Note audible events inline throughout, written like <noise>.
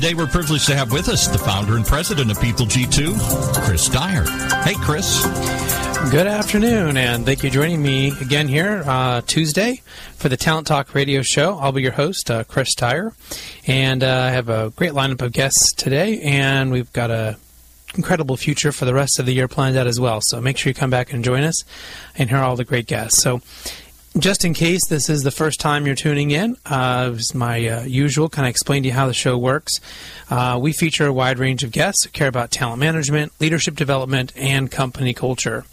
Today, we're privileged to have with us the founder and president of People G2, Chris Dyer. Hey, Chris. Good afternoon, and thank you for joining me again here uh, Tuesday for the Talent Talk radio show. I'll be your host, uh, Chris Dyer, and uh, I have a great lineup of guests today, and we've got a incredible future for the rest of the year planned out as well. So make sure you come back and join us and hear all the great guests. So just in case this is the first time you're tuning in, uh, it's my uh, usual kind of explain to you how the show works. Uh, we feature a wide range of guests who care about talent management, leadership development, and company culture.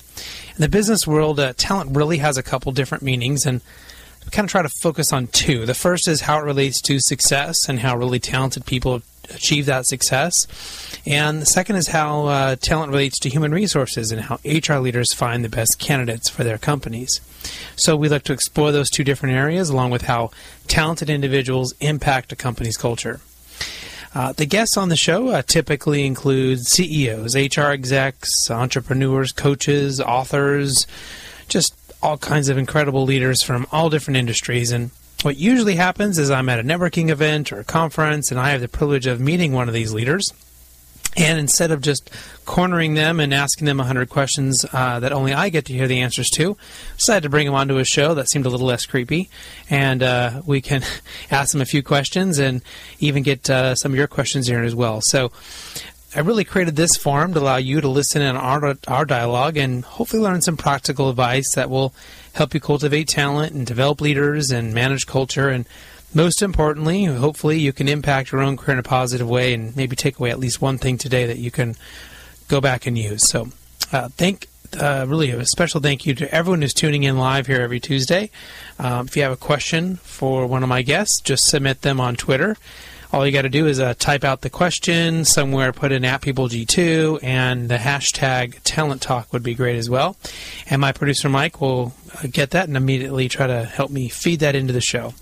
In the business world, uh, talent really has a couple different meanings, and we kind of try to focus on two. The first is how it relates to success and how really talented people achieve that success. And the second is how uh, talent relates to human resources and how HR leaders find the best candidates for their companies. So we look to explore those two different areas along with how talented individuals impact a company's culture. Uh, the guests on the show uh, typically include CEOs, HR execs, entrepreneurs, coaches, authors, just all kinds of incredible leaders from all different industries. And what usually happens is I'm at a networking event or a conference and I have the privilege of meeting one of these leaders. And instead of just cornering them and asking them 100 questions uh, that only I get to hear the answers to, I decided to bring them onto a show that seemed a little less creepy. And uh, <laughs> we can ask them a few questions and even get uh, some of your questions here as well. So I really created this forum to allow you to listen in our, our dialogue and hopefully learn some practical advice that will help you cultivate talent and develop leaders and manage culture. And most importantly, hopefully, you can impact your own career in a positive way and maybe take away at least one thing today that you can go back and use. So, uh, thank uh, really a special thank you to everyone who's tuning in live here every Tuesday. Um, if you have a question for one of my guests, just submit them on Twitter all you got to do is uh, type out the question somewhere, put in at people G2, and the hashtag Talent Talk would be great as well. And my producer Mike will uh, get that and immediately try to help me feed that into the show.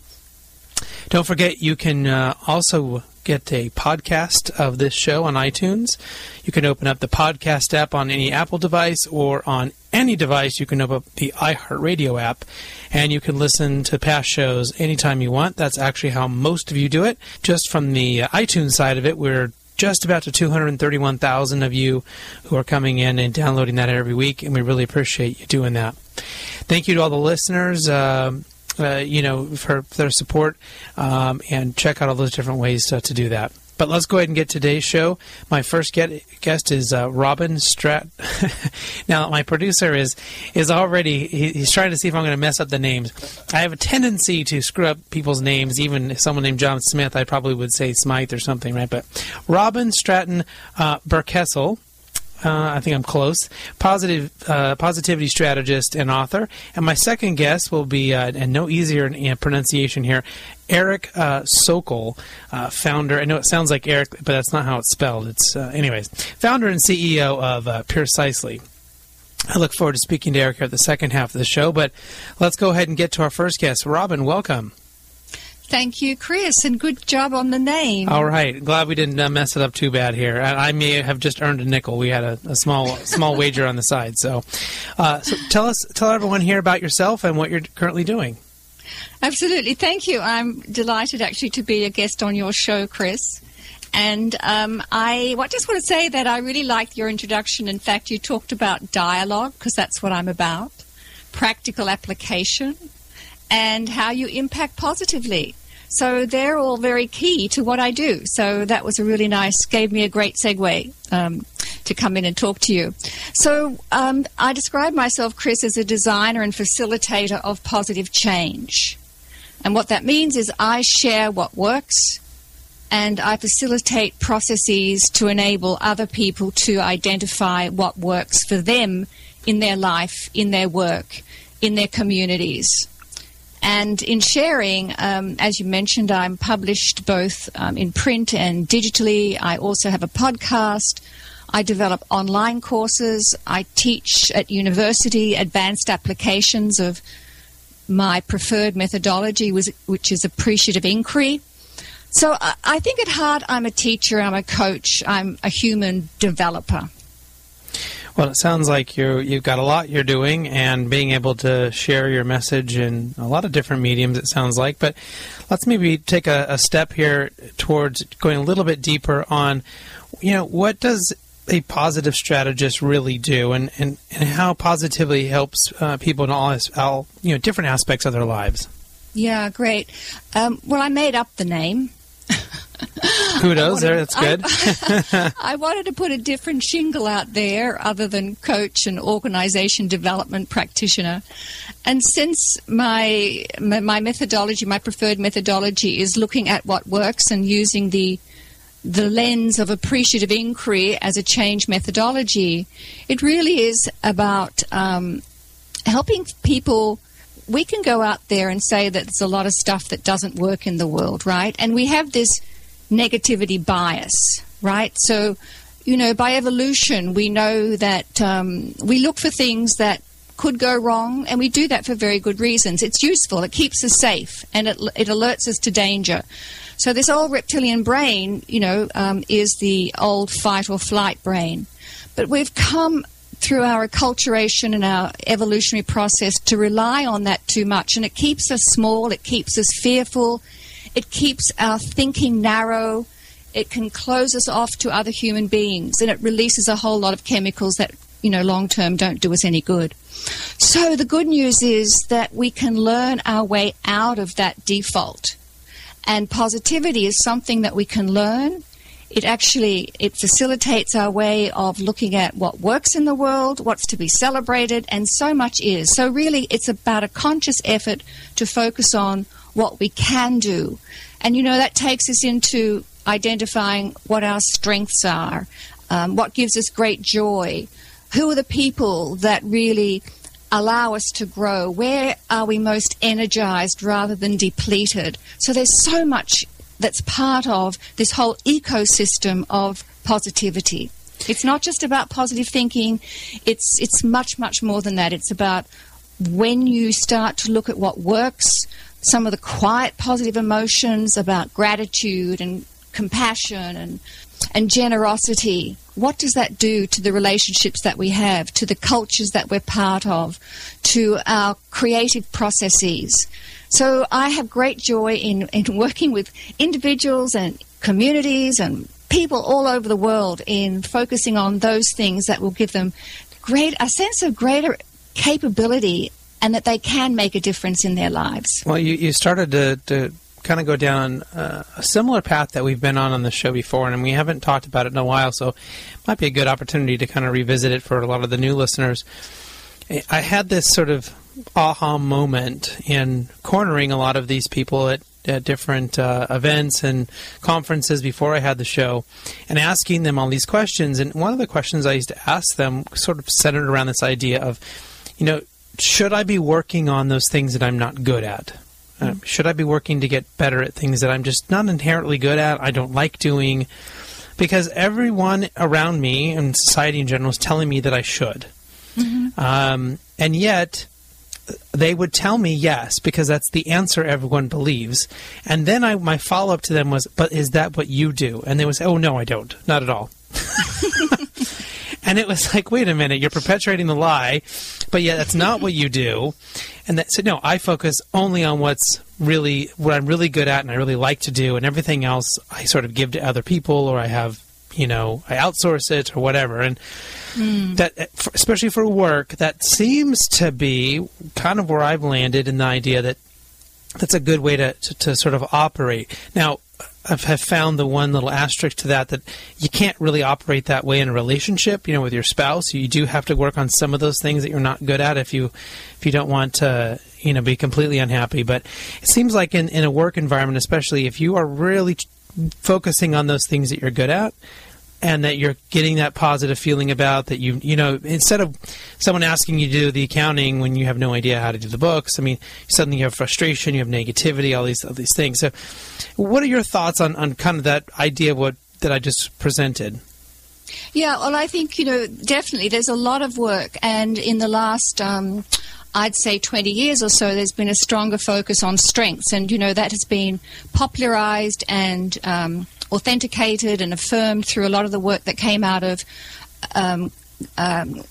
Don't forget, you can uh, also get a podcast of this show on iTunes. You can open up the podcast app on any Apple device or on any device. You can open up the iHeartRadio app and you can listen to past shows anytime you want. That's actually how most of you do it. Just from the uh, iTunes side of it, we're just about to 231,000 of you who are coming in and downloading that every week, and we really appreciate you doing that. Thank you to all the listeners. Uh, uh, you know, for, their support, um, and check out all those different ways to, to do that. But let's go ahead and get today's show. My first get, guest is uh, Robyn Strat. <laughs> now, my producer is is already he, he's trying to see if I'm going to mess up the names. I have a tendency to screw up people's names. Even if someone named John Smith, I probably would say Smythe or something, right? But Robyn Stratton uh, Berkessel uh, I think I'm close. Positive uh, positivity strategist and author. And my second guest will be, uh, and no easier in pronunciation here, Arek uh, Sokol, uh, founder. I know it sounds like Eric, but that's not how it's spelled. It's uh, anyways, founder and CEO of uh, Peercisely. I look forward to speaking to Arek here at the second half of the show, but let's go ahead and get to our first guest. Robyn, welcome. Thank you, Chris, and good job on the name. All right, glad we didn't uh, mess it up too bad here. I, I, may have just earned a nickel. We had a, a small small <laughs> wager on the side. So, uh, so tell us, tell everyone here about yourself and what you're currently doing. Absolutely, thank you. I'm delighted actually to be a guest on your show, Chris. And um, I just want to say that I really liked your introduction. In fact, you talked about dialogue because that's what I'm about, practical application, and how you impact positively. So they're all very key to what I do. So that was a really nice, gave me a great segue um, to come in and talk to you. So um, I describe myself, Chris, as a designer and facilitator of positive change. And what that means is I share what works and I facilitate processes to enable other people to identify what works for them in their life, in their work, in their communities. And in sharing, um, as you mentioned, I'm published both um, in print and digitally. I also have a podcast. I develop online courses. I teach at university advanced applications of my preferred methodology, which is appreciative inquiry. So I think at heart, I'm a teacher, I'm a coach, I'm a human developer. Well, it sounds like you you've got a lot you're doing, and being able to share your message in a lot of different mediums. It sounds like, but let's maybe take a, a step here towards going a little bit deeper on, you know, what does a positive strategist really do, and, and, and how positively helps uh, people in all, all you know different aspects of their lives. Yeah, great. Um, well, I made up the name. Kudos there, that's good. I, <laughs> I, wanted to put a different shingle out there other than coach and organization development practitioner. And since my, my methodology, my preferred methodology is looking at what works and using the the lens of appreciative inquiry as a change methodology, it really is about um, helping people. We can go out there and say that there's a lot of stuff that doesn't work in the world, right? And we have this negativity bias, right? So, you know, by evolution, we know that um, we look for things that could go wrong, and we do that for very good reasons. It's useful, it keeps us safe, and it, it alerts us to danger. So, this old reptilian brain, you know, um, is the old fight or flight brain. But we've come through our acculturation and our evolutionary process to rely on that too much, and it keeps us small, it keeps us fearful, it keeps our thinking narrow. It can close us off to other human beings, and it releases a whole lot of chemicals that, you know, long term don't do us any good. So the good news is that we can learn our way out of that default. And positivity is something that we can learn. It actually it facilitates our way of looking at what works in the world, what's to be celebrated, and so much is. So really it's about a conscious effort to focus on what we can do. And you know, that takes us into identifying what our strengths are, um, what gives us great joy, who are the people that really allow us to grow, where are we most energized rather than depleted. So there's so much that's part of this whole ecosystem of positivity. It's not just about positive thinking, it's, it's much, much more than that. It's about when you start to look at what works, some of the quiet positive emotions about gratitude and compassion and and generosity. What does that do to the relationships that we have, to the cultures that we're part of, to our creative processes? So I have great joy in, in <laughs> working with individuals and communities and people all over the world in focusing on those things that will give them great a sense of greater capability and that they can make a difference in their lives. Well, you, you started to, to kind of go down uh, a similar path that we've been on on the show before, and we haven't talked about it in a while, so it might be a good opportunity to kind of revisit it for a lot of the new listeners. I had this sort of aha moment in cornering a lot of these people at, at different uh, events and conferences before I had the show and asking them all these questions. And one of the questions I used to ask them sort of centered around this idea of, you know, should I be working on those things that I'm not good at? Uh, mm. should I be working to get better at things that I'm just not inherently good at? I don't like doing because everyone around me and society in general is telling me that I should. Mm-hmm. Um, and yet, they would tell me yes because that's the answer everyone believes. And then I, my follow up to them was, "But is that what you do?" And they would say, "Oh no, I don't, not at all." <laughs> <laughs> And it was <laughs> like, wait a minute, you're perpetuating the lie, but yeah, that's not what you do. And that said, no, I focus only on what's really what I'm really good at and I really like to do, and everything else I sort of give to other people or I have, you know, I outsource it or whatever. And mm. that, especially for work, that seems to be kind of where I've landed in the idea that that's a good way to, to, to sort of operate. Now, I've have found the one little asterisk to that that you can't really operate that way in a relationship, you know, with your spouse. You do have to work on some of those things that you're not good at if you if you don't want to, you know, be completely unhappy. But it seems like in, in a work environment, especially if you are really focusing on those things that you're good at, and that you're getting that positive feeling about that you you know instead of someone asking you to do the accounting when you have no idea how to do the books i mean suddenly you have frustration you have negativity all these all these things so what are your thoughts on, on kind of that idea of what that i just presented Yeah, well, I think, you know, definitely there's a lot of work, and in the last. Um, I'd say 20 years or so, there's been a stronger focus on strengths, and you know that has been popularized and um, authenticated and affirmed through a lot of the work that came out of um, um,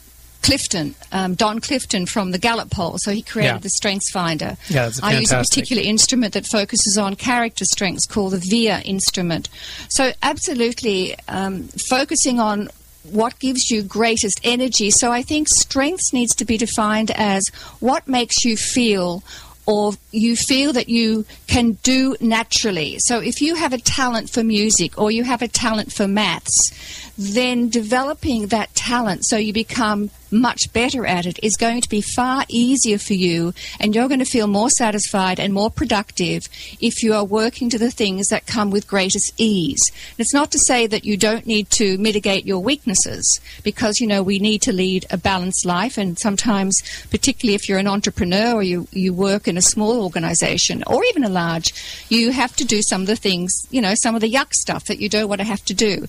Clifton, um, Don Clifton from the Gallup poll. So he created Yeah. the Strengths Finder. Yeah, that's I use a particular instrument that focuses on character strengths called the VIA instrument. So absolutely um, focusing on what gives you greatest energy. So I think strengths needs to be defined as what makes you feel or you feel that you can do naturally. So if you have a talent for music or you have a talent for maths, then developing that talent so you become much better at it is going to be far easier for you and you're going to feel more satisfied and more productive if you are working to the things that come with greatest ease. It's not to say that you don't need to mitigate your weaknesses because you know we need to lead a balanced life and sometimes particularly if you're an entrepreneur or you, you work in a small organization or even a large you have to do some of the things you know some of the yuck stuff that you don't want to have to do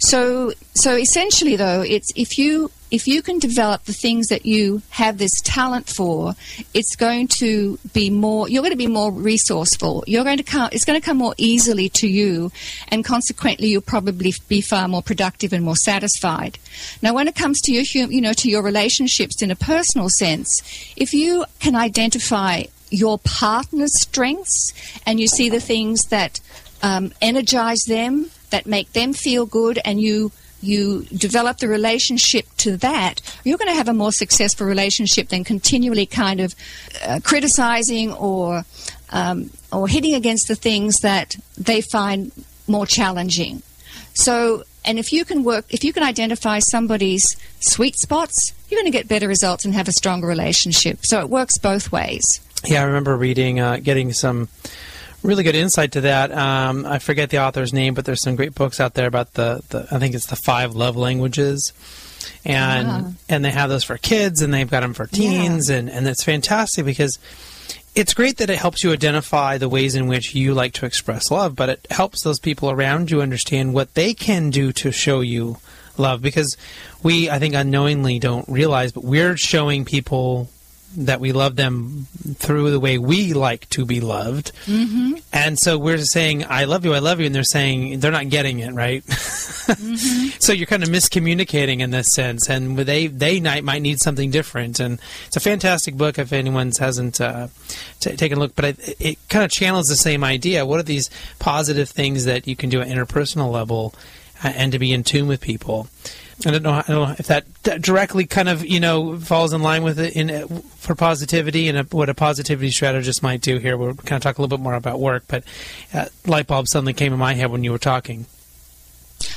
so so essentially though it's if you if you can develop the things that you have this talent for, it's going to be more. You're going to be more resourceful. You're going to come. It's going to come more easily to you, and consequently, you'll probably be far more productive and more satisfied. Now, when it comes to your, you know, to your relationships in a personal sense, if you can identify your partner's strengths and you see the things that um, energize them, that make them feel good, and you you develop the relationship to that, you're going to have a more successful relationship than continually kind of uh, criticizing or um, or hitting against the things that they find more challenging. So, and if you can work, if you can identify somebody's sweet spots, you're going to get better results and have a stronger relationship. So it works both ways. Yeah, I remember reading, uh, getting some really good insight to that. Um, I forget the author's name, but there's some great books out there about the, the I think it's the five love languages. And Ah. and they have those for kids, and they've got them for teens, and, and it's fantastic because it's great that it helps you identify the ways in which you like to express love, but it helps those people around you understand what they can do to show you love because we, I think, unknowingly don't realize, but we're showing people that we love them through the way we like to be loved. Mm-hmm. And so we're saying, I love you, I love you, and they're saying, they're not getting it, right? <laughs> so you're kind of miscommunicating in this sense, and they they might, might need something different. And it's a fantastic book if anyone hasn't uh, t- taken a look. But it, it kind of channels the same idea. What are these positive things that you can do at interpersonal level, uh, and to be in tune with people? I don't know. I don't know if that directly kind of you know falls in line with it in for positivity and a, what a positivity strategist might do here. We'll kind of talk a little bit more about work, but uh, light bulb suddenly came in my head when you were talking.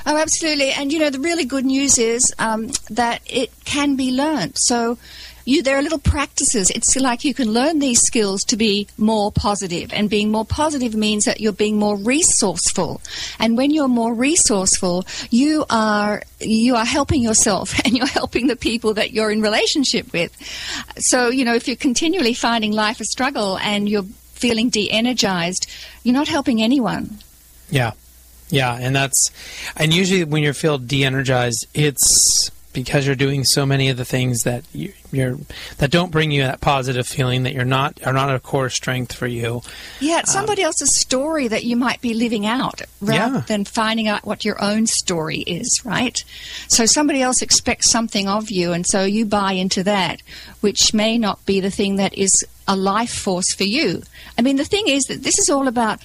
Oh, absolutely. And you know, the really good news is um, that it can be learned. So, you there are little practices. It's like you can learn these skills to be more positive, and being more positive means that you're being more resourceful. And when you're more resourceful, you are you are helping yourself, <laughs> and you're helping the people that you're in relationship with. So, you know, if you're continually finding life a struggle and you're feeling de-energized, you're not helping anyone. Yeah, yeah, and that's and usually when you feel de-energized, it's because you're doing so many of the things that you, you're that don't bring you that positive feeling that you're not are not a core strength for you. Yeah, it's um, somebody else's story that you might be living out rather Yeah. than finding out what your own story is, right? So somebody else expects something of you, and so you buy into that, which may not be the thing that is a life force for you. I mean, the thing is that this is all about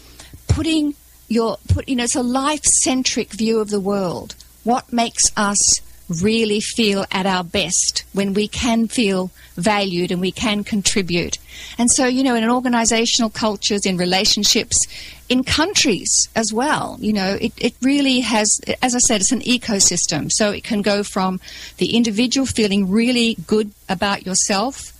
putting your, put, you know, it's a life centric view of the world. What makes us really feel at our best when we can feel valued and we can contribute. And so, you know, in organizational cultures, in relationships, in countries as well, you know, it, it really has, as I said, it's an ecosystem. So it can go from the individual feeling really good about yourself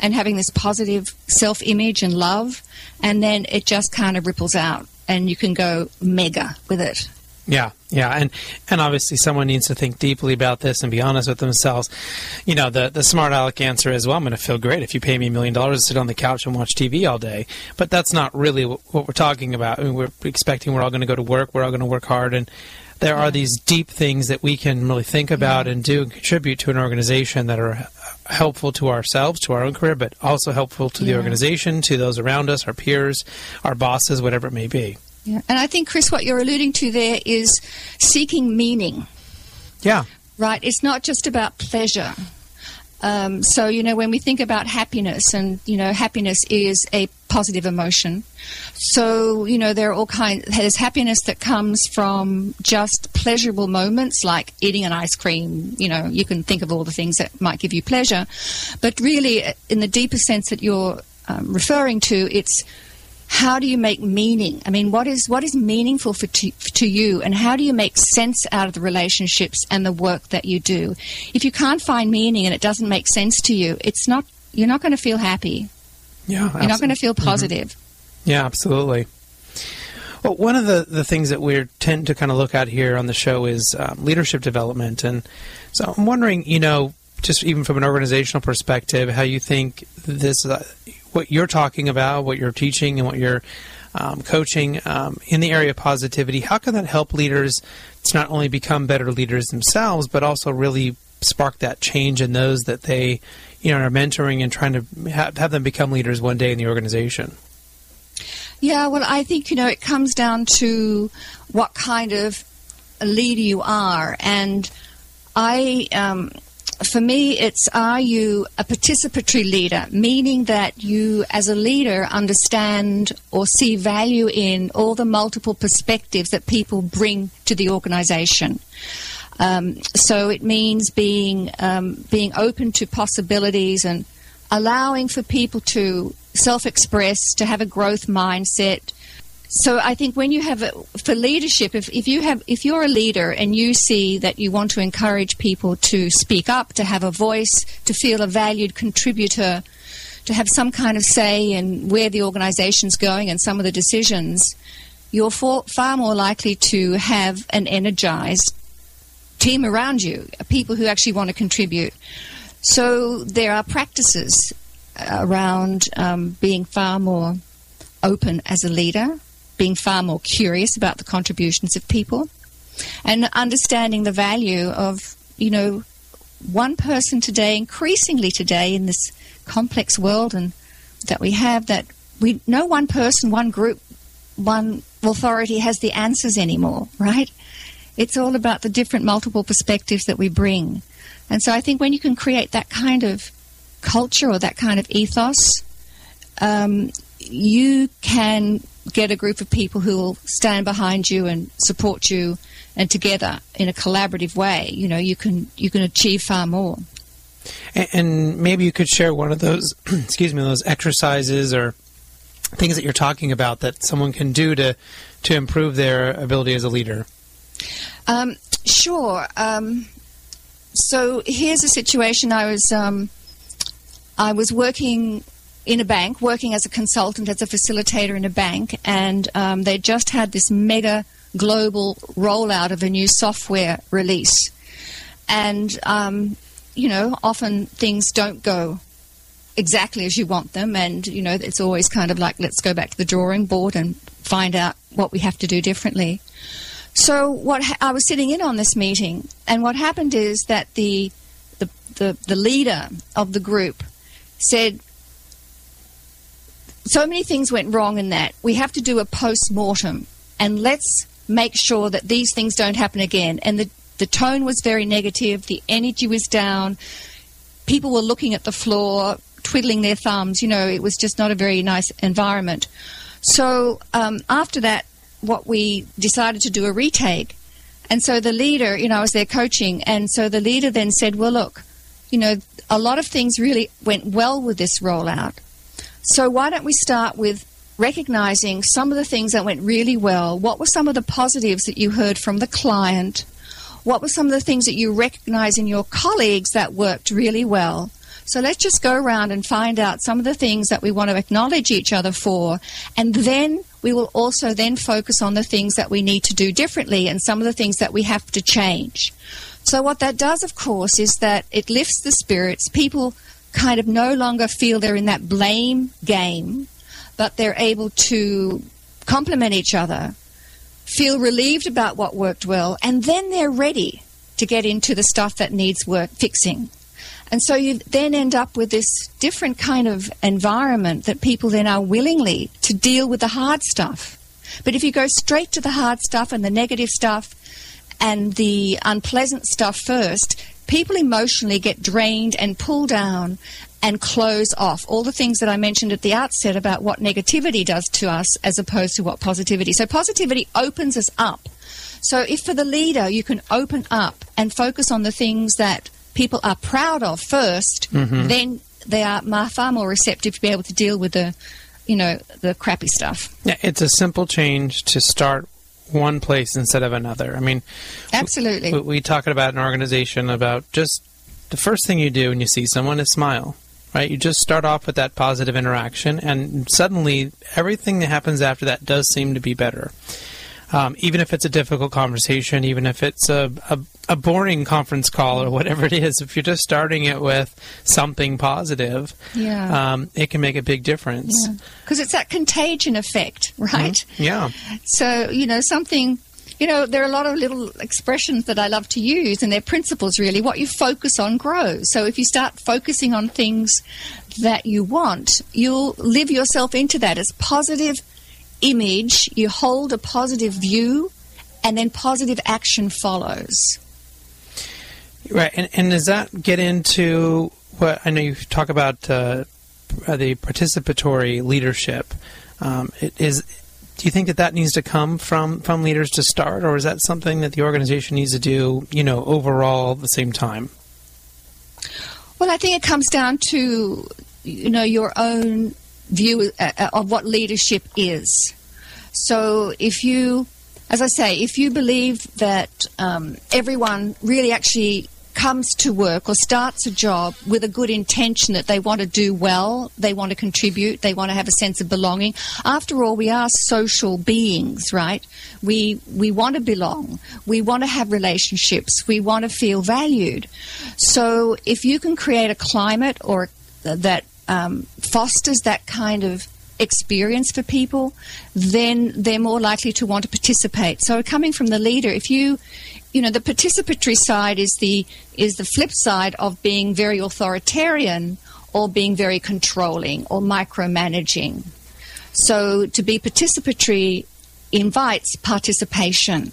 and having this positive self image and love, and then it just kind of ripples out and you can go mega with it. Yeah, yeah, and and obviously someone needs to think deeply about this and be honest with themselves. You know, the the smart aleck answer is, well, I'm going to feel great if you pay me a million dollars to sit on the couch and watch TV all day. But that's not really what, what we're talking about. I mean, we're expecting we're all going to go to work, we're all going to work hard, and there are these deep things that we can really think about and do and contribute to an organization that are helpful to ourselves, to our own career, but also helpful to the Yeah. organization, to those around us, our peers, our bosses, whatever it may be. Yeah. And I think, Chris, what you're alluding to there is seeking meaning, Yeah, right? It's not just about pleasure. Um, so, you know, when we think about happiness, and, you know, happiness is a positive emotion. So, you know, there are all kinds, there's happiness that comes from just pleasurable moments like eating an ice cream. You know, you can think of all the things that might give you pleasure. But really, in the deeper sense that you're um, referring to, it's how do you make meaning? I mean, what is what is meaningful for to, to you, and how do you make sense out of the relationships and the work that you do? If you can't find meaning and it doesn't make sense to you, it's not you're not going to feel happy. yeah. You're not going to feel positive. Yeah, absolutely. Well, one of the, the things that we tend to kind of look at here on the show is um, leadership development. And so I'm wondering, you know, just even from an organizational perspective, how you think this, uh, what you're talking about, what you're teaching, and what you're um, coaching um, in the area of positivity, how can that help leaders to not only become better leaders themselves, but also really spark that change in those that they, you know, are mentoring and trying to ha- have them become leaders one day in the organization? Yeah, well, I think, you know, it comes down to what kind of leader you are. And I, um, for me, it's are you a participatory leader, meaning that you, as a leader, understand or see value in all the multiple perspectives that people bring to the organization. Um, so it means being um, being open to possibilities and allowing for people to self-express, to have a growth mindset. So I think when you have a, for leadership, if, if you have if you're a leader and you see that you want to encourage people to speak up, to have a voice, to feel a valued contributor, to have some kind of say in where the organization's going and some of the decisions, you're for, far more likely to have an energized team around you, people who actually want to contribute. So there are practices around um, being far more open as a leader, being far more curious about the contributions of people, and understanding the value of, you know, one person today, increasingly today in this complex world and that we have, that we no one person, one group, one authority has the answers anymore, right? It's all about the different multiple perspectives that we bring. And so I think when you can create that kind of culture or that kind of ethos, um, you can get a group of people who will stand behind you and support you, and together in a collaborative way, you know, you can you can achieve far more. And, and maybe you could share one of those, <clears throat> excuse me, those exercises or things that you're talking about that someone can do to to improve their ability as a leader. Um, sure. Um, so here's a situation. I was um, I was working in a bank, working as a consultant, as a facilitator in a bank, and um, they just had this mega global rollout of a new software release. And, um, you know, often things don't go exactly as you want them, and, you know, it's always kind of like, let's go back to the drawing board and find out what we have to do differently. So what ha- I was sitting in on this meeting, and what happened is that the the, the, the leader of the group said, so many things went wrong in that. We have to do a post mortem and let's make sure that these things don't happen again. And the, the tone was very negative, the energy was down, people were looking at the floor, twiddling their thumbs. You know, it was just not a very nice environment. So um, after that, what we decided to do a retake. And so the leader, you know, I was there coaching, and so the leader then said, Well, look, you know, a lot of things really went well with this rollout. So why don't we start with recognizing some of the things that went really well? What were some of the positives that you heard from the client? What were some of the things that you recognize in your colleagues that worked really well? So let's just go around and find out some of the things that we want to acknowledge each other for, and then we will also then focus on the things that we need to do differently and some of the things that we have to change. So what that does, of course, is that it lifts the spirits. People kind of no longer feel they're in that blame game, but they're able to compliment each other, feel relieved about what worked well, and then they're ready to get into the stuff that needs work fixing. And so you then end up with this different kind of environment that people then are willingly to deal with the hard stuff. But if you go straight to the hard stuff and the negative stuff and the unpleasant stuff first, people emotionally get drained and pulled down and close off. All the things that I mentioned at the outset about what negativity does to us as opposed to what positivity. So positivity opens us up. So if for the leader you can open up and focus on the things that people are proud of 1st Mm-hmm. then they are far more receptive to be able to deal with the, you know, the crappy stuff. Yeah, it's a simple change to start one place instead of another. I mean, Absolutely. we, we talk about an organization about just the first thing you do when you see someone is smile. Right, you just start off with that positive interaction, and suddenly everything that happens after that does seem to be better. Um, even if it's a difficult conversation, even if it's a, a, a boring conference call or whatever it is, if you're just starting it with something positive, Yeah. um, it can make a big difference. Because it's that contagion effect, right? Yeah. So, you know, something, you know, there are a lot of little expressions that I love to use, and they're principles really. What you focus on grows. So if you start focusing on things that you want, you'll live yourself into that as positive image. You hold a positive view, and then positive action follows. Right, and, and does that get into what I know you talk about uh, uh, the participatory leadership? Um, is do you think that that needs to come from from leaders to start, or is that something that the organization needs to do, you know, overall at the same time? Well, I think it comes down to you know your own view uh, uh, of what leadership is. So if you, as I say, if you believe that um, everyone really actually comes to work or starts a job with a good intention that they want to do well, they want to contribute, they want to have a sense of belonging. After all, we are social beings, right? We we want to belong. We want to have relationships. We want to feel valued. So if you can create a climate or that um, fosters that kind of experience for people, then they're more likely to want to participate. So coming from the leader, if you you know the participatory side is the is the flip side of being very authoritarian or being very controlling or micromanaging. So to be participatory invites participation.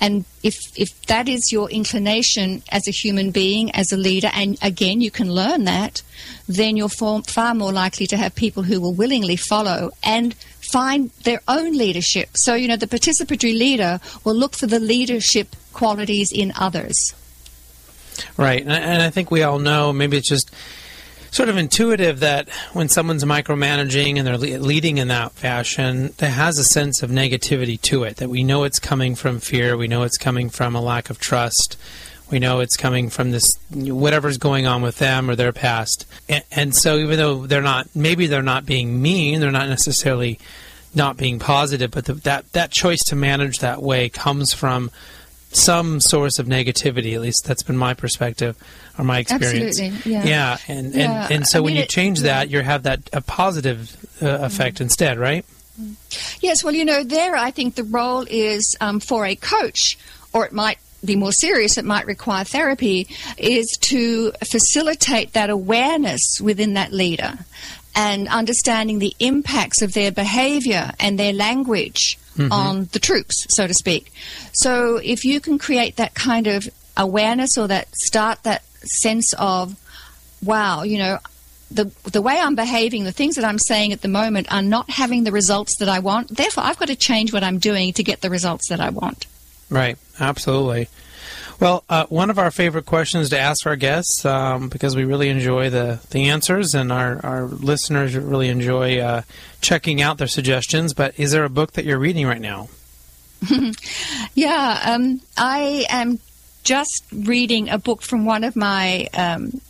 And if, if that is your inclination as a human being, as a leader, and again, you can learn that, then you're far, more likely to have people who will willingly follow and find their own leadership. So, you know, the participatory leader will look for the leadership qualities in others. Right, and, I think we all know. Maybe it's just sort of intuitive that when someone's micromanaging and they're leading in that fashion, there has a sense of negativity to it. That we know it's coming from fear, we know it's coming from a lack of trust, we know it's coming from this whatever's going on with them or their past. And, and so, even though they're not, maybe they're not being mean, they're not necessarily not being positive, but the, that that choice to manage that way comes from some source of negativity. At least that's been my perspective or my experience. Absolutely, yeah. and, Yeah, and and so I when mean, you it- change yeah. that, you have that a positive uh, effect instead, right? Yes, well, you know, there I think the role is um, for a coach, or it might be more serious, it might require therapy, is to facilitate that awareness within that leader and understanding the impacts of their behavior and their language mm-hmm. on the troops, so to speak. So if you can create that kind of awareness or that start that sense of, wow, you know, the the way I'm behaving, the things that I'm saying at the moment are not having the results that I want. Therefore, I've got to change what I'm doing to get the results that I want. Right, absolutely. Well, uh, one of our favorite questions to ask our guests, um, because we really enjoy the, the answers and our, our listeners really enjoy uh, checking out their suggestions, but is there a book that you're reading right now? <laughs> Yeah, um, I am just reading a book from one of my um,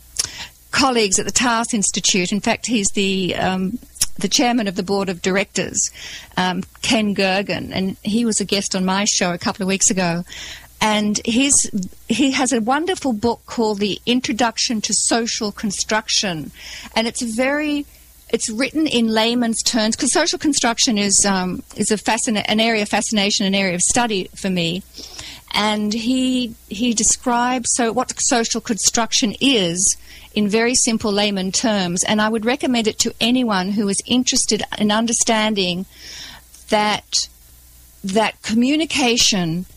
colleagues at the Taos Institute. In fact, he's the um, the chairman of the board of directors, um, Ken Gergen, and he was a guest on my show a couple of weeks ago. And he's, he has a wonderful book called The Introduction to Social Construction. And it's very, it's written in layman's terms because social construction is, um, is a fascina- an area of fascination, an area of study for me. And he, he describes so what social construction is in very simple layman terms. And I would recommend it to anyone who is interested in understanding that, that communication –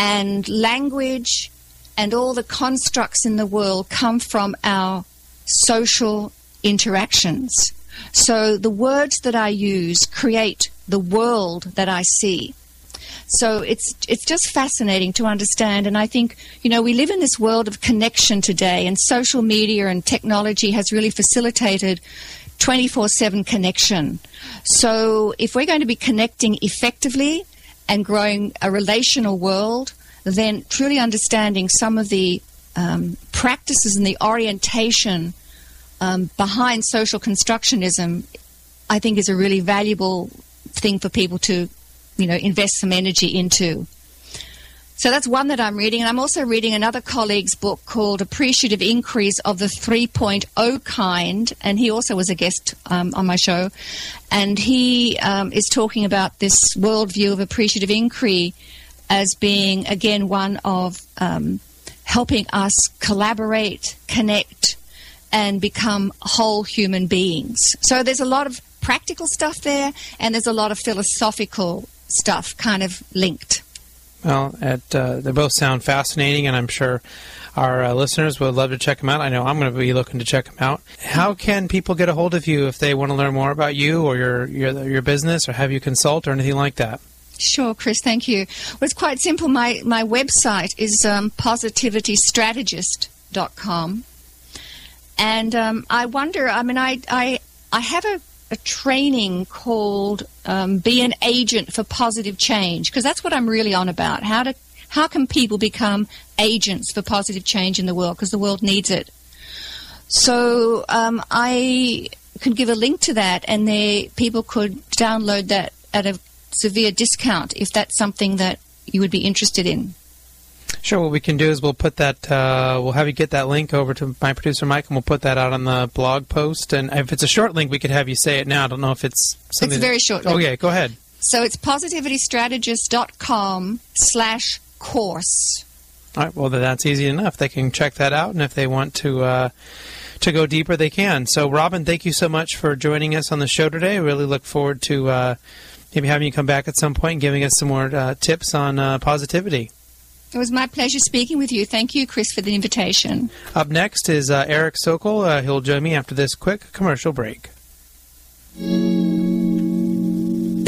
and language and all the constructs in the world come from our social interactions. So the words that I use create the world that I see. So it's it's just fascinating to understand and I think you know we live in this world of connection today and social media and technology has really facilitated 24/7 connection. So if we're going to be connecting effectively and growing a relational world, then truly understanding some of the um, practices and the orientation um, behind social constructionism, I think is a really valuable thing for people to, you know, invest some energy into. So that's one that I'm reading. And I'm also reading another colleague's book called Appreciative Inquiry of the 3.0 Kind. And he also was a guest um, on my show. And he um, is talking about this worldview of appreciative inquiry as being, again, one of um, helping us collaborate, connect, and become whole human beings. So there's a lot of practical stuff there, and there's a lot of philosophical stuff kind of linked. Well, at, uh, they both sound fascinating, and I'm sure our uh, listeners would love to check them out. I know I'm going to be looking to check them out. How can people get a hold of you if they want to learn more about you or your your, your business, or have you consult or anything like that? Sure, Chris. Thank you. Well, it's quite simple. My my website is um, positivitystrategist.com, and um, I wonder. I mean, I I I have a a training called um, "Be an Agent for Positive Change" because that's what I'm really on about. How to how can people become agents for positive change in the world because the world needs it. So um, I could give a link to that, and they people could download that at a severe discount if that's something that you would be interested in. Sure. What we can do is we'll put that. Uh, we'll have you get that link over to my producer Mike, and we'll put that out on the blog post. And if it's a short link, we could have you say it now. I don't know if it's something. It's very short. Oh yeah, go ahead. So it's positivitystrategist.com slash course. All right. Well, that's easy enough. They can check that out, and if they want to. Uh, to go deeper, they can. So, Robyn, thank you so much for joining us on the show today. I really look forward to uh, maybe having you come back at some point and giving us some more uh, tips on uh, positivity. It was my pleasure speaking with you. Thank you, Chris, for the invitation. Up next is uh, Arek Sokol. Uh, he'll join me after this quick commercial break.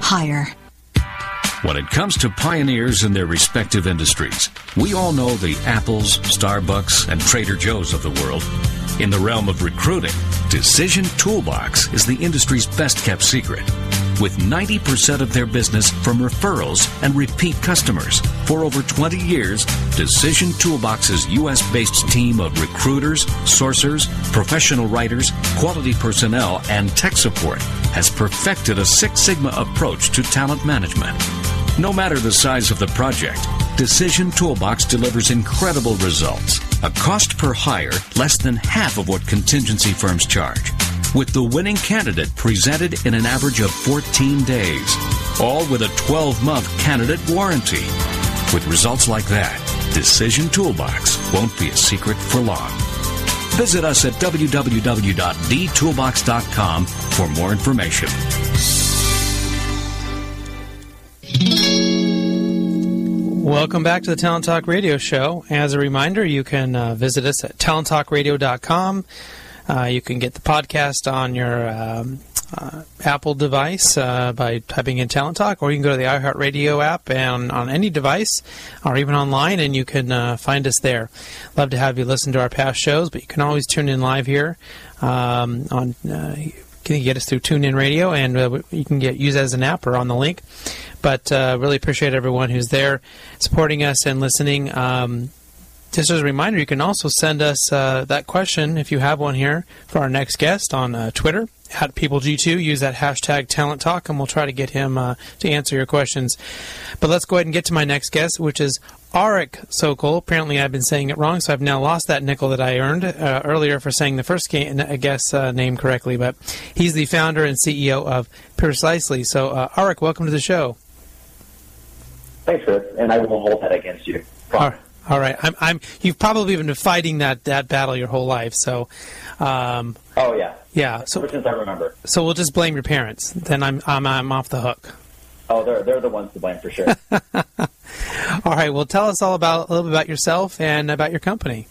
hire. When it comes to pioneers in their respective industries, we all know the Apples, Starbucks, and Trader Joe's of the world. In the realm of recruiting, Decision Toolbox is the industry's best kept secret. With 90% of their business from referrals and repeat customers. For over 20 years, Decision Toolbox's U.S. based team of recruiters, sourcers, professional writers, quality personnel, and tech support has perfected a Six Sigma approach to talent management. No matter the size of the project, Decision Toolbox delivers incredible results. A cost per hire less than half of what contingency firms charge. With the winning candidate presented in an average of 14 days. All with a 12 month candidate warranty. With results like that, Decision Toolbox won't be a secret for long. Visit us at www.dtoolbox.com for more information. Welcome back to the Talent Talk Radio Show. As a reminder, you can uh, visit us at talenttalkradio.com. Uh, you can get the podcast on your um, uh, Apple device uh, by typing in Talent Talk, or you can go to the iHeartRadio app and on any device, or even online, and you can uh, find us there. Love to have you listen to our past shows, but you can always tune in live here um, on. Uh, you can get us through TuneIn Radio, and uh, you can get use as an app or on the link. But uh, really appreciate everyone who's there supporting us and listening. Um, just as a reminder, you can also send us that question if you have one here for our next guest on Twitter at PeopleG2. Use that hashtag Talent Talk, and we'll try to get him uh, to answer your questions. But let's go ahead and get to my next guest, which is Arek Sokol. Apparently, I've been saying it wrong, so I've now lost that nickel that I earned uh, earlier for saying the first guest uh, name correctly. But he's the founder and CEO of Peercisely. So, uh, Arik, welcome to the show. Thanks, Chris, and I will hold that against you. All right. All right. I'm, I'm, you've probably been fighting that, that battle your whole life. So, um, oh yeah, yeah. So since I remember. So we'll just blame your parents. Then I'm, I'm, I'm off the hook. Oh, they're they're the ones to blame for sure. <laughs> all right. Well, tell us all about a little bit about yourself and about your company.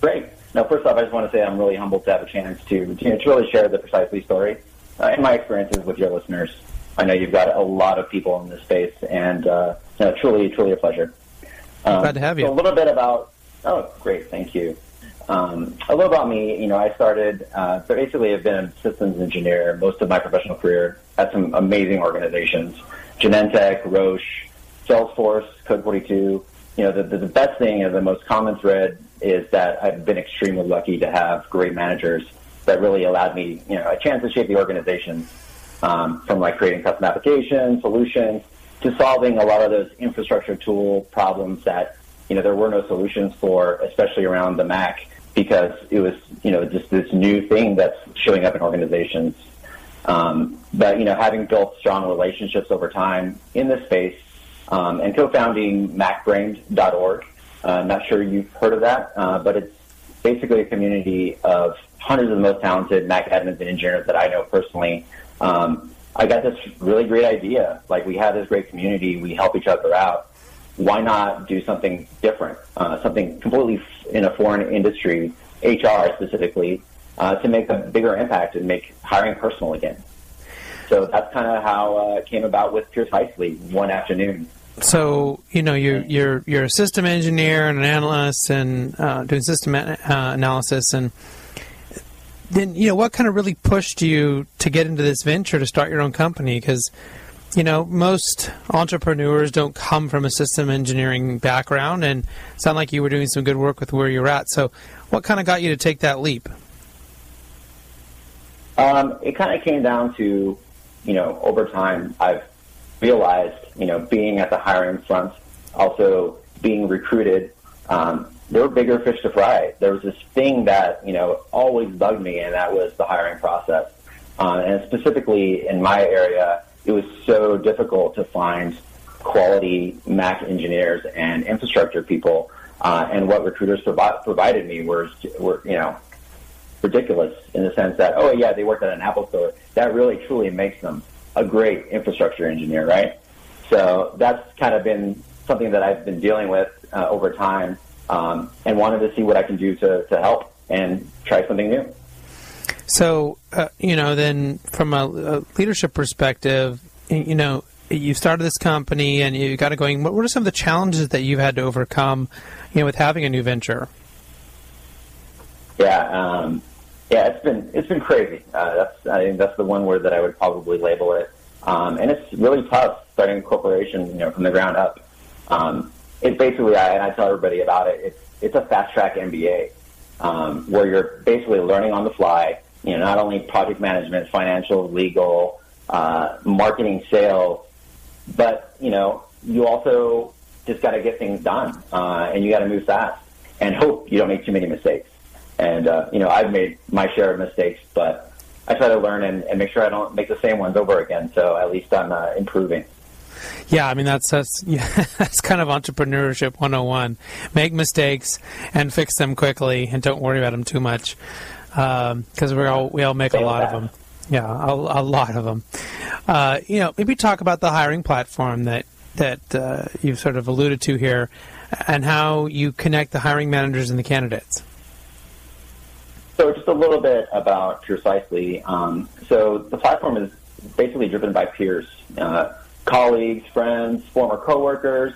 Great. Now, first off, I just want to say I'm really humbled to have a chance to you know, to really share the Peercisely story uh, and my experiences with your listeners. I know you've got a lot of people in this space, and uh, you know, truly, truly a pleasure. Um, Glad to have you. So a little bit about. Oh, great. Thank you. Um, a little about me. You know, I started. Uh, basically, I've been a systems engineer most of my professional career at some amazing organizations: Genentech, Roche, Salesforce, Code 42. You know, the, the, the best thing and the most common thread is that I've been extremely lucky to have great managers that really allowed me, you know, a chance to shape the organization um, from like creating custom applications, solutions, to solving a lot of those infrastructure tool problems that you know there were no solutions for, especially around the Mac, because it was you know just this new thing that's showing up in organizations. Um, but you know, having built strong relationships over time in this space, um, and co-founding MacBrained.org. Uh, not sure you've heard of that, uh, but it's basically a community of hundreds of the most talented Mac admins and engineers that I know personally. Um, I got this really great idea. Like we have this great community, we help each other out. Why not do something different, uh, something completely in a foreign industry, HR specifically, uh, to make a bigger impact and make hiring personal again. So that's kind of how uh, it came about with Peercisely one afternoon. So you know you're you're you're a system engineer and an analyst and uh, doing system uh, analysis and then you know what kind of really pushed you to get into this venture to start your own company because you know most entrepreneurs don't come from a system engineering background and sound like you were doing some good work with where you're at so what kind of got you to take that leap um, it kind of came down to you know over time i've realized you know being at the hiring front also being recruited um, there were bigger fish to fry. There was this thing that you know always bugged me, and that was the hiring process. Uh, and specifically in my area, it was so difficult to find quality Mac engineers and infrastructure people. Uh, and what recruiters provi- provided me were, were, you know, ridiculous in the sense that, oh yeah, they worked at an Apple store. That really truly makes them a great infrastructure engineer, right? So that's kind of been something that I've been dealing with uh, over time um, and wanted to see what I can do to, to help and try something new. So, uh, you know, then from a, a, leadership perspective, you know, you started this company and you got it going. What, what are some of the challenges that you've had to overcome, you know, with having a new venture? Yeah, um, yeah, it's been it's been crazy. Uh, that's I think that's the one word that I would probably label it. Um, and it's really tough starting a corporation, you know, from the ground up. Um, basically, I, and I tell everybody about it, it's, it's a fast track MBA um, where you're basically learning on the fly, you know, not only project management, financial, legal, uh, marketing, sales, but, you know, you also just got to get things done uh, and you got to move fast and hope you don't make too many mistakes. And, uh, you know, I've made my share of mistakes, but I try to learn and, and make sure I don't make the same ones over again. So at least I'm uh, improving. Yeah, I mean that's that's yeah, <laughs> that's kind of entrepreneurship 101. Make mistakes and fix them quickly, and don't worry about them too much, because um, we all we all make a lot of them. Yeah, a, a lot of them. Uh, you know, maybe talk about the hiring platform that that uh, you've sort of alluded to here, and how you connect the hiring managers and the candidates. So just a little bit about Peercisely. Um, so the platform is basically driven by peers, uh, colleagues, friends, former coworkers,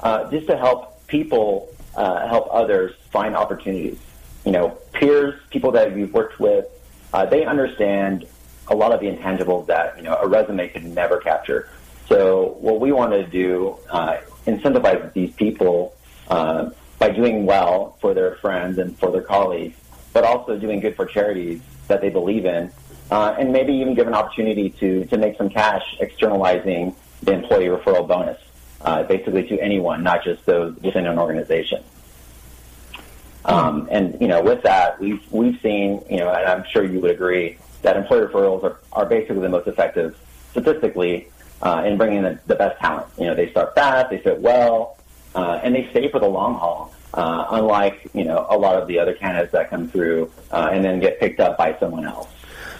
uh, just to help people uh, help others find opportunities. You know, peers, people that you've worked with, uh, they understand a lot of the intangibles that you know a resume could never capture. So what we want to do uh, incentivize these people uh, by doing well for their friends and for their colleagues, but also doing good for charities that they believe in, uh, and maybe even give an opportunity to to make some cash externalizing the employee referral bonus, uh, basically to anyone, not just those within an organization. Um, and you know, with that, we've we've seen, you know, and I'm sure you would agree that employee referrals are, are basically the most effective statistically uh, in bringing the, the best talent. You know, they start fast, they fit well, uh, and they stay for the long haul. Uh, unlike you know a lot of the other candidates that come through uh, and then get picked up by someone else.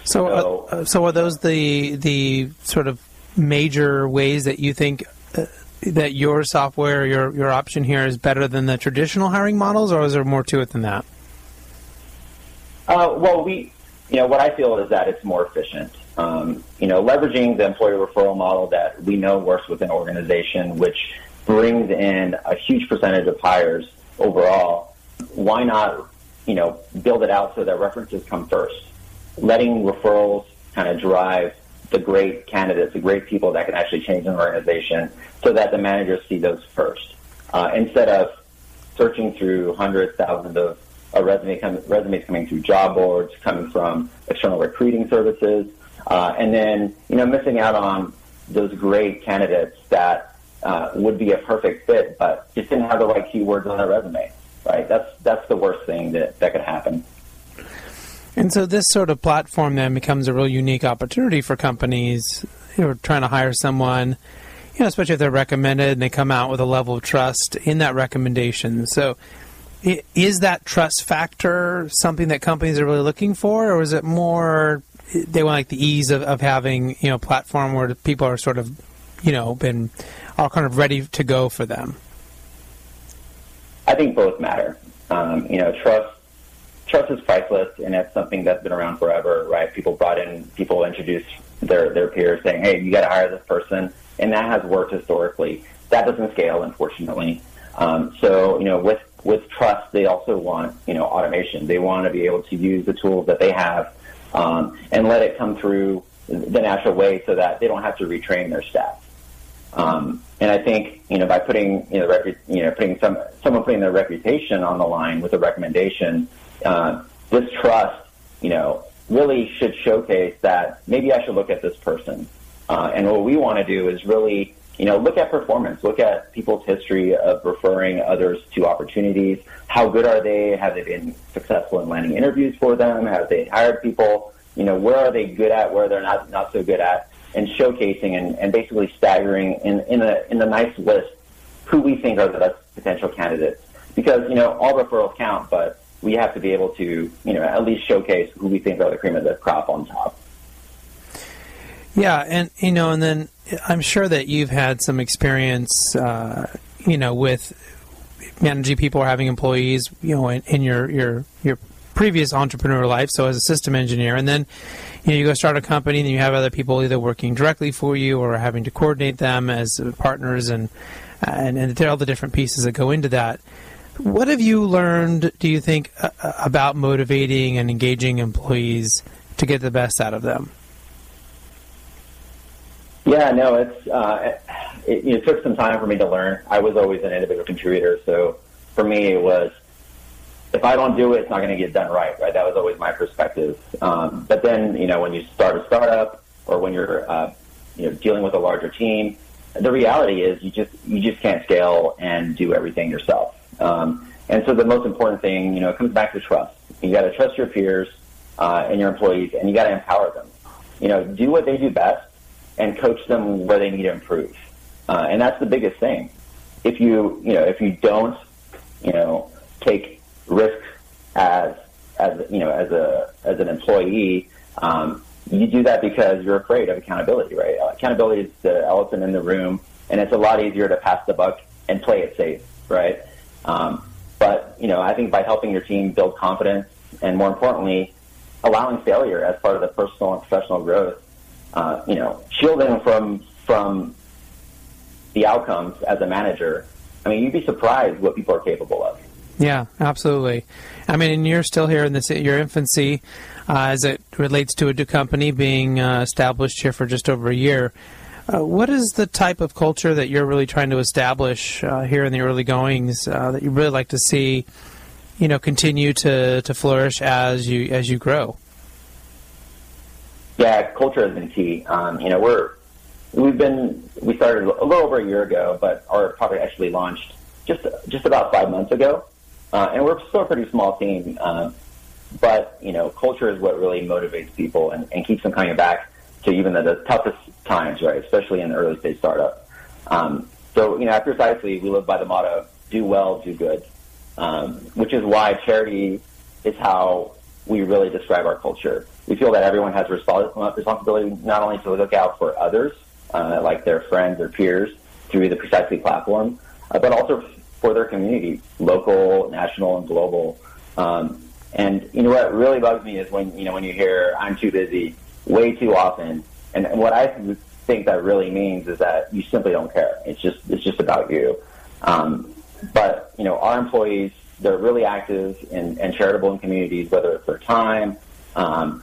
So, So- uh, so are those the the sort of major ways that you think uh, that your software, your your option here, is better than the traditional hiring models, or is there more to it than that? Uh, well, we, you know, what I feel is that it's more efficient. Um, you know, leveraging the employee referral model that we know works within an organization, which brings in a huge percentage of hires overall. Why not, you know, build it out so that references come first, letting referrals kind of drive the great candidates, the great people that can actually change an organization, so that the managers see those first, uh, instead of searching through hundreds, thousands of uh, resume com- resumes coming through job boards, coming from external recruiting services, uh, and then you know missing out on those great candidates that uh, would be a perfect fit, but just didn't have the right keywords on their resume. Right? That's that's the worst thing that that could happen. And so this sort of platform then becomes a real unique opportunity for companies who are trying to hire someone, you know, especially if they're recommended and they come out with a level of trust in that recommendation. So is that trust factor something that companies are really looking for, or is it more they want like the ease of, of having, you know, a platform where people are sort of, you know, been are kind of ready to go for them? I think both matter. Um, you know, trust trust is priceless, and it's something that's been around forever, right? People brought in, people introduced their their peers, saying, "Hey, you got to hire this person," and that has worked historically. That doesn't scale, unfortunately. Um, so, you know, with with trust, they also want you know automation. They want to be able to use the tools that they have um, and let it come through the natural way, so that they don't have to retrain their staff. Um, and I think you know by putting you know, repu- you know putting some someone putting their reputation on the line with a recommendation, uh, this trust you know really should showcase that maybe I should look at this person. Uh, and what we want to do is really you know look at performance, look at people's history of referring others to opportunities. How good are they? Have they been successful in landing interviews for them? Have they hired people? You know where are they good at? Where they're not not so good at? and showcasing and, and basically staggering in, in a in a nice list who we think are the best potential candidates. Because you know all referrals count, but we have to be able to you know at least showcase who we think are the cream of the crop on top. Yeah, and you know, and then I'm sure that you've had some experience, uh, you know, with managing people or having employees, you know, in, in your your your previous entrepreneur life. So as a system engineer, and then you know you go start a company, and you have other people either working directly for you or having to coordinate them as partners, and and and all the different pieces that go into that. What have you learned? Do you think uh, about motivating and engaging employees to get the best out of them? Yeah, no, it's uh, it, it took some time for me to learn. I was always an individual contributor, so for me it was if I don't do it, it's not going to get done right. Right, that was always my perspective. Um, but then, you know, when you start a startup or when you're uh, you know dealing with a larger team, the reality is you just you just can't scale and do everything yourself. Um, and so the most important thing, you know, it comes back to trust. You got to trust your peers uh, and your employees, and you got to empower them. You know, do what they do best and coach them where they need to improve. Uh, and that's the biggest thing. If you, you know, if you don't, you know, take risks as, as, you know, as a, as an employee, um, you do that because you're afraid of accountability, right? Uh, accountability is the elephant in the room, and it's a lot easier to pass the buck and play it safe, right? Um, but, you know, I think by helping your team build confidence and more importantly, allowing failure as part of the personal and professional growth. Uh, you know, shielding from from the outcomes as a manager. I mean, you'd be surprised what people are capable of. Yeah, absolutely. I mean, and you're still here in this your infancy uh, as it relates to a new company being uh, established here for just over a year. Uh, what is the type of culture that you're really trying to establish uh, here in the early goings uh, that you really like to see, you know, continue to, to flourish as you as you grow? Yeah, culture has been key. Um, you know, we're we've been we started a little over a year ago, but our product actually launched just just about five months ago. Uh, and we're still a pretty small team, uh, but you know, culture is what really motivates people and, and keeps them coming back to even the, the toughest times, right? Especially in the early stage startup. Um, so you know, at Peercisely, we live by the motto: "Do well, do good," um, which is why charity is how we really describe our culture. We feel that everyone has responsibility not only to look out for others, uh, like their friends or peers, through the Peercisely platform, uh, but also for their community, local, national, and global. Um, and you know what really bugs me is when you know when you hear "I'm too busy" way too often. And, what I think that really means is that you simply don't care. It's just it's just about you. Um, but you know, our employees they're really active and, and charitable in communities, whether it's their time, um,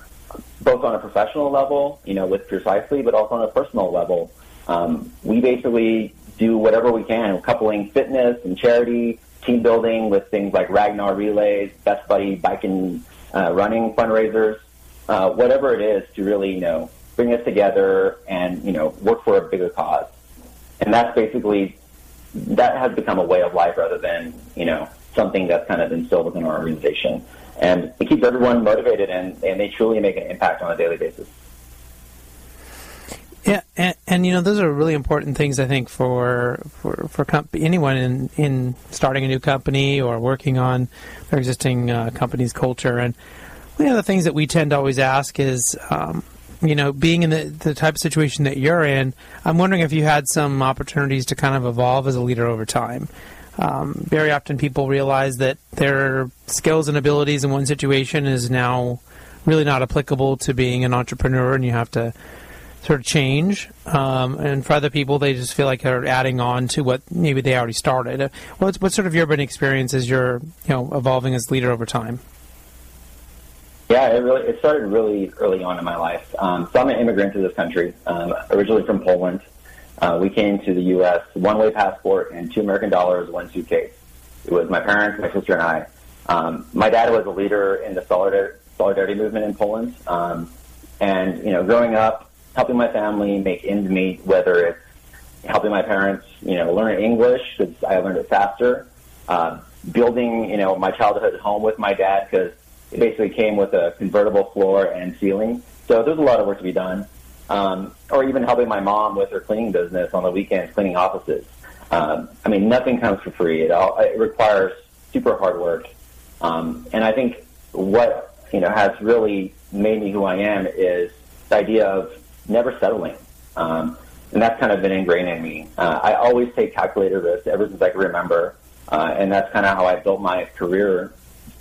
both on a professional level, you know, with Peercisely, but also on a personal level. Um, we basically do whatever we can, coupling fitness and charity, team building with things like Ragnar relays, Best Buddy bike and uh, running fundraisers, uh, whatever it is to really, you know, bring us together and, you know, work for a bigger cause. And that's basically, that has become a way of life rather than, you know, something that's kind of instilled within our organization. And it keeps everyone motivated and, and they truly make an impact on a daily basis. Yeah, and, and, you know those are really important things I think for for for comp- anyone in in starting a new company or working on their existing uh, company's culture. And one of the things that we tend to always ask is, um, you know, being in the the type of situation that you're in, I'm wondering if you had some opportunities to kind of evolve as a leader over time. Um, very often, people realize that their skills and abilities in one situation is now really not applicable to being an entrepreneur, and you have to sort of change. Um, and for other people, they just feel like they're adding on to what maybe they already started. What's what sort of your experience as you're you know evolving as a leader over time? Yeah, it really it started really early on in my life. Um, so I'm an immigrant to this country, um, originally from Poland. Uh, we came to the U.S. one-way passport and two American dollars, one suitcase. It was my parents, my sister, and I. Um, my dad was a leader in the solidarity, solidarity movement in Poland, um, and you know, growing up, helping my family make ends meet, whether it's helping my parents, you know, learn English because I learned it faster, uh, building, you know, my childhood home with my dad because it basically came with a convertible floor and ceiling. So there's a lot of work to be done. Um, or even helping my mom with her cleaning business on the weekends, cleaning offices. Um, I mean, nothing comes for free. It all it requires super hard work. Um, and I think what you know has really made me who I am is the idea of never settling. Um, and that's kind of been ingrained in me. Uh, I always take calculated risks ever since I can remember, uh, and that's kind of how I built my career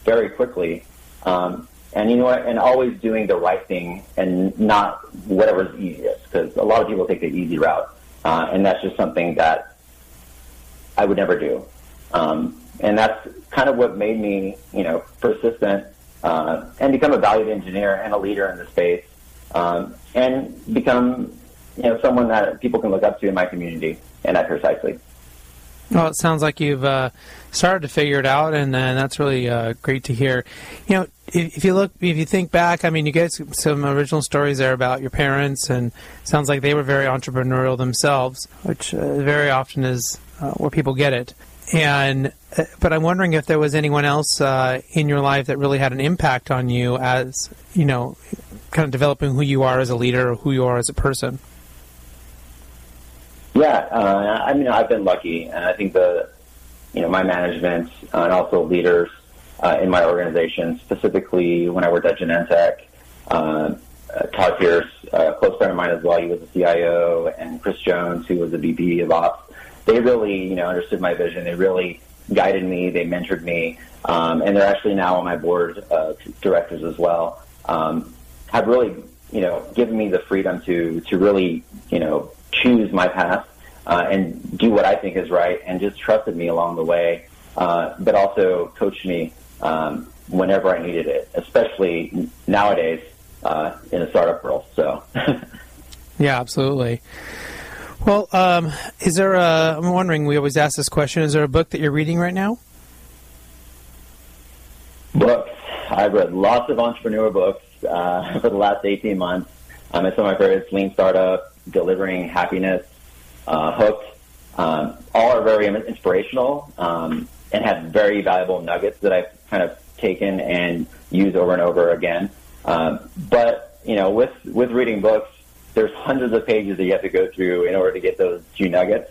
very quickly. Um, and you know what? And always doing the right thing and not whatever's easiest, because a lot of people take the easy route, uh, and that's just something that I would never do. Um, and that's kind of what made me, you know, persistent uh, and become a valued engineer and a leader in the space um, and become you know someone that people can look up to in my community and at Peercisely. Well, it sounds like you've uh, started to figure it out, and, and that's really uh, great to hear. You know, if, if, you look, if you think back, I mean, you get some original stories there about your parents, and sounds like they were very entrepreneurial themselves, which uh, very often is uh, where people get it. And uh, but I'm wondering if there was anyone else uh, in your life that really had an impact on you as you know kind of developing who you are as a leader or who you are as a person? Yeah, uh, I mean, I've been lucky, and I think the, you know, my management and also leaders uh, in my organization, specifically when I worked at Genentech, uh, Todd Pierce, a close friend of mine as well, he was the CIO, and Chris Jones, who was the VP of Ops, they really, you know, understood my vision. They really guided me. They mentored me, um, and they're actually now on my board of directors as well. um, have really, you know, given me the freedom to to really, you know, choose my path uh, and do what I think is right, and just trusted me along the way, uh, but also coached me um, whenever I needed it, especially nowadays uh, in a startup world. So. <laughs> yeah, absolutely. Well, um, is there a? I'm wondering. We always ask this question. Is there a book that you're reading right now? Books. I've read lots of entrepreneur books uh, <laughs> for the last 18 months. Um, some of my favorites: Lean Startup, Delivering Happiness, uh, Hooked. Um, all are very inspirational um, and have very valuable nuggets that I've kind of taken and used over and over again. Um, but you know, with with reading books, there's hundreds of pages that you have to go through in order to get those few nuggets.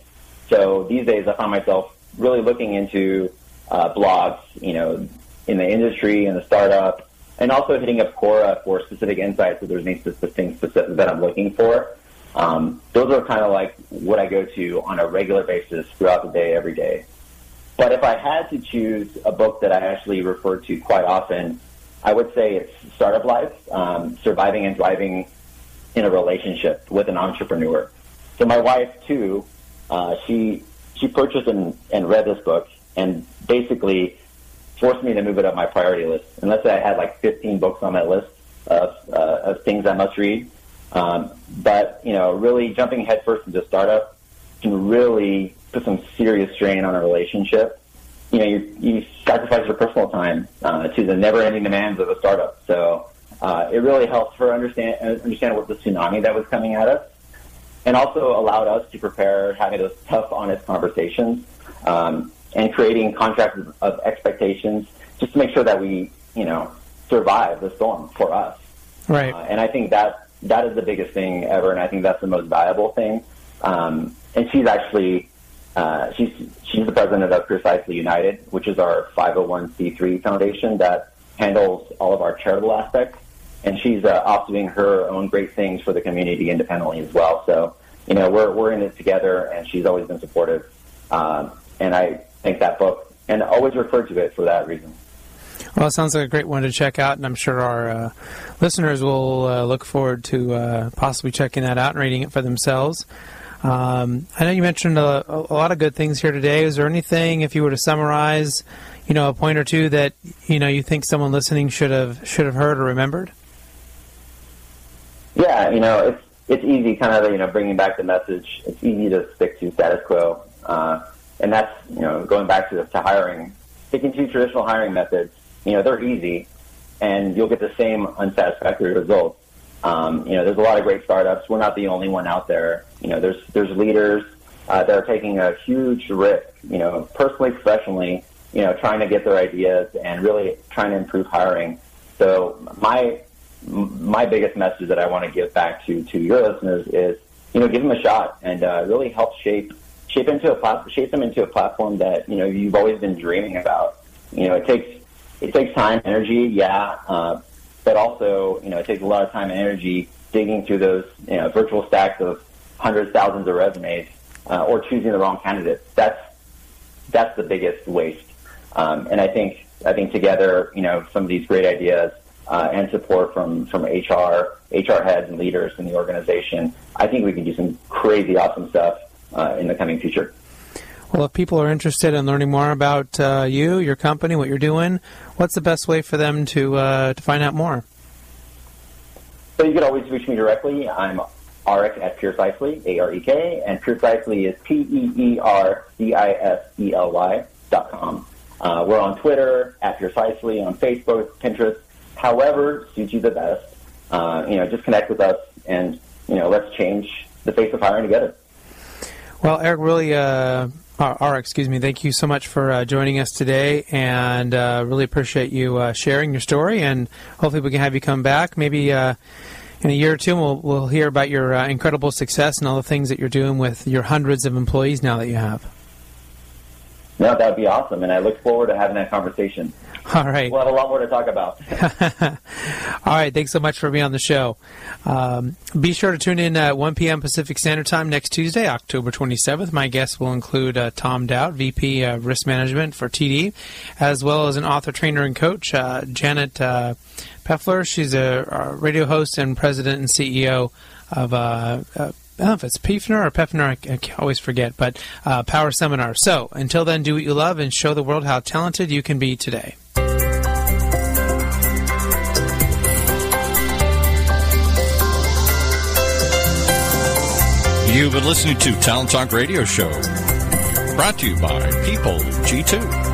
So these days, I find myself really looking into uh, blogs, you know, in the industry and the startup, and also hitting up Quora for specific insights if there's any specific things specific that I'm looking for. Um, those are kind of like what I go to on a regular basis throughout the day, every day. But if I had to choose a book that I actually refer to quite often, I would say it's Startup Life, um, Surviving and Thriving in a Relationship with an Entrepreneur. So my wife, too, uh, she, she purchased and, and read this book and basically forced me to move it up my priority list. And let's say I had like 15 books on my list of, uh, of things I must read. Um, but, you know, really jumping headfirst into startup can really put some serious strain on a relationship. You know, you, you sacrifice your personal time uh, to the never-ending demands of a startup. So uh, it really helped her understand understand what the tsunami that was coming at us, and also allowed us to prepare having those tough, honest conversations um, and creating contracts of expectations just to make sure that we, you know, survive the storm for us. Right. Uh, and I think that that is the biggest thing ever, and I think that's the most valuable thing. Um, and she's actually uh, she's she's the president of Peercisely United, which is our 501c3 foundation that handles all of our charitable aspects. And she's uh, off doing her own great things for the community independently as well. So, you know, we're we're in it together, and she's always been supportive. Um, and I think that book, and always refer to it for that reason. Well, it sounds like a great one to check out, and I'm sure our uh, listeners will uh, look forward to uh, possibly checking that out and reading it for themselves. Um, I know you mentioned a, a, lot of good things here today. Is there anything, if you were to summarize, you know, a point or two that you know you think someone listening should have should have heard or remembered? Yeah, you know, it's it's easy, kind of you know, bringing back the message. It's easy to stick to status quo, uh, and that's you know, going back to to hiring, sticking to traditional hiring methods you know, they're easy and you'll get the same unsatisfactory results. Um, you know, there's a lot of great startups. We're not the only one out there. You know, there's there's leaders uh, that are taking a huge risk. You know, personally, professionally, you know, trying to get their ideas and really trying to improve hiring. So my my biggest message that I want to give back to to your listeners is, you know, give them a shot and uh, really help shape shape into a plat- shape them into a platform that you know you've always been dreaming about. You know, it takes it takes time, energy, yeah, uh, but also you know it takes a lot of time and energy digging through those you know virtual stacks of hundreds, thousands of resumes, uh, or choosing the wrong candidate. That's that's the biggest waste. Um, and I think I think together, you know, some of these great ideas uh, and support from from HR, HR heads and leaders in the organization, I think we can do some crazy awesome stuff uh, in the coming future. Well, if people are interested in learning more about uh, you, your company, what you're doing, what's the best way for them to uh, to find out more? So you can always reach me directly. I'm Arek at Peercisely, A-R-E-K, and Peercisely is P-E-E-R-C-I-S-E-L-Y dot com. Uh, we're on Twitter, at Peercisely, on Facebook, Pinterest, however suits you the best. Uh, you know, just connect with us and, you know, let's change the face of hiring together. Well, Eric, really uh, Ara, excuse me. Thank you so much for uh, joining us today, and uh, really appreciate you uh, sharing your story. And hopefully, we can have you come back maybe uh, in a year or two. We'll we'll hear about your uh, incredible success and all the things that you're doing with your hundreds of employees now that you have. No, that would be awesome, and I look forward to having that conversation. All right. We'll have a lot more to talk about. <laughs> All right. Thanks so much for being on the show. Um, be sure to tune in at 1 p.m. Pacific Standard Time next Tuesday, October 27th. My guests will include uh, Tom Dowd, VP uh, Risk Management for TD, as well as an author, trainer, and coach, uh, Janet uh, Peffler. She's a, a, radio host and president and CEO of uh, uh, I don't know if it's Pefner or Pefner, I, I always forget, but uh, Power Seminar. So until then, do what you love and show the world how talented you can be today. You've been listening to Talent Talk Radio Show, brought to you by People G2.